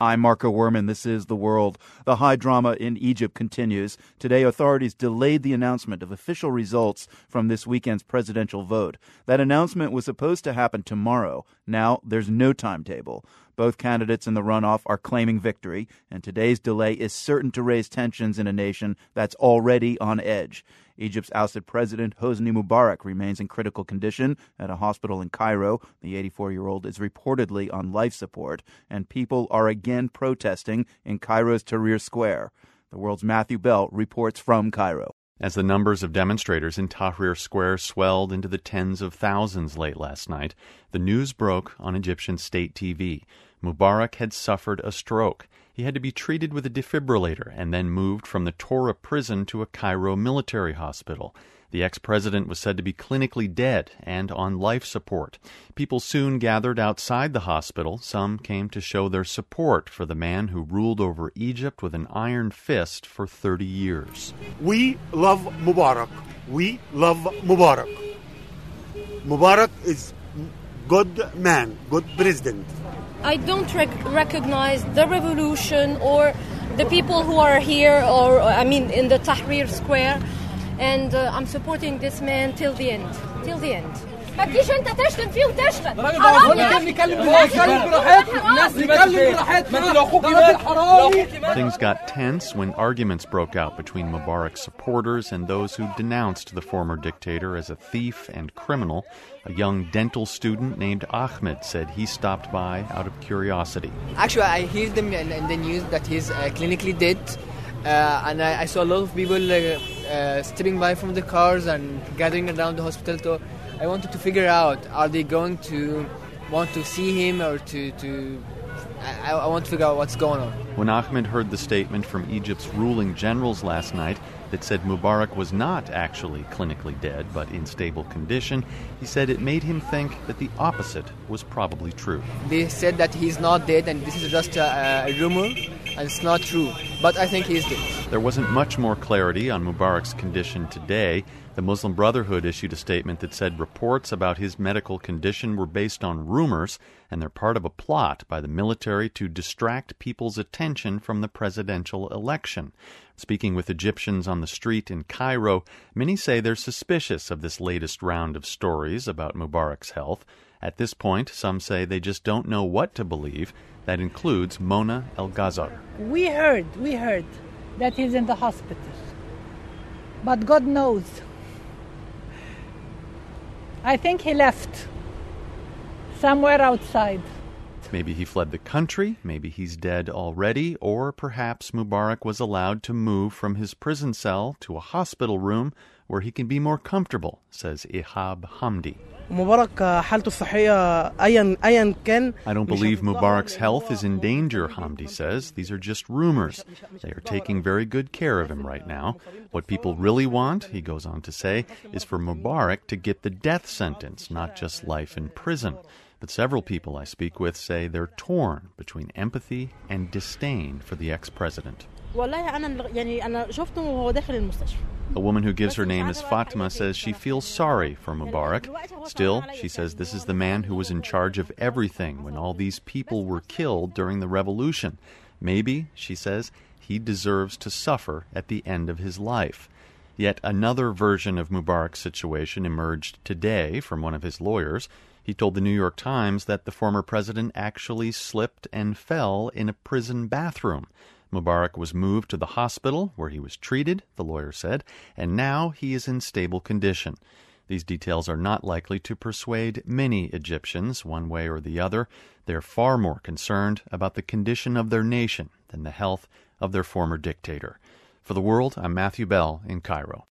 I'm Marco Werman. This is The World. The high drama in Egypt continues. Today, authorities delayed the announcement of official results from this weekend's presidential vote. That announcement was supposed to happen tomorrow. Now, there's no timetable. Both candidates in the runoff are claiming victory, and today's delay is certain to raise tensions in a nation that's already on edge. Egypt's ousted president, Hosni Mubarak, remains in critical condition at a hospital in Cairo. The 84 year old is reportedly on life support, and people are again protesting in Cairo's Tahrir Square. The world's Matthew Bell reports from Cairo. As the numbers of demonstrators in Tahrir Square swelled into the tens of thousands late last night, the news broke on Egyptian state TV. Mubarak had suffered a stroke. He had to be treated with a defibrillator and then moved from the Tora prison to a Cairo military hospital. The ex president was said to be clinically dead and on life support. People soon gathered outside the hospital. Some came to show their support for the man who ruled over Egypt with an iron fist for 30 years. We love Mubarak. We love Mubarak. Mubarak is good man, good president. I don't rec- recognize the revolution or the people who are here, or I mean, in the Tahrir Square, and uh, I'm supporting this man till the end. Till the end. ما تجيش انت تشتم فيه وتشتم حرام يا اخي Things got tense when arguments broke out between Mubarak's supporters and those who denounced the former dictator as a thief and criminal. A young dental student named Ahmed said he stopped by out of curiosity. Actually, I heard them in, in the news that he's uh, clinically dead. Uh, and I, I, saw a lot of people uh, uh, stepping by from the cars and gathering around the hospital. So I wanted to figure out: are they going to want to see him, or to, to I, I want to figure out what's going on. When Ahmed heard the statement from Egypt's ruling generals last night that said Mubarak was not actually clinically dead but in stable condition, he said it made him think that the opposite was probably true. They said that he's not dead and this is just a, a rumor and it's not true. But I think he's dead. There wasn't much more clarity on Mubarak's condition today. The Muslim Brotherhood issued a statement that said reports about his medical condition were based on rumors and they're part of a plot by the military to distract people's attention from the presidential election. Speaking with Egyptians on the street in Cairo, many say they're suspicious of this latest round of stories about Mubarak's health. At this point, some say they just don't know what to believe. That includes Mona El Ghazar. We heard, we heard that he's in the hospital. But God knows. I think he left somewhere outside. Maybe he fled the country, maybe he's dead already, or perhaps Mubarak was allowed to move from his prison cell to a hospital room where he can be more comfortable, says Ihab Hamdi. I don't believe Mubarak's health is in danger, Hamdi says. These are just rumors. They are taking very good care of him right now. What people really want, he goes on to say, is for Mubarak to get the death sentence, not just life in prison. But several people I speak with say they're torn between empathy and disdain for the ex president. A woman who gives her name as Fatima says she feels sorry for Mubarak. Still, she says this is the man who was in charge of everything when all these people were killed during the revolution. Maybe, she says, he deserves to suffer at the end of his life. Yet another version of Mubarak's situation emerged today from one of his lawyers. He told the New York Times that the former president actually slipped and fell in a prison bathroom. Mubarak was moved to the hospital where he was treated, the lawyer said, and now he is in stable condition. These details are not likely to persuade many Egyptians one way or the other. They're far more concerned about the condition of their nation than the health of their former dictator. For the world, I'm Matthew Bell in Cairo.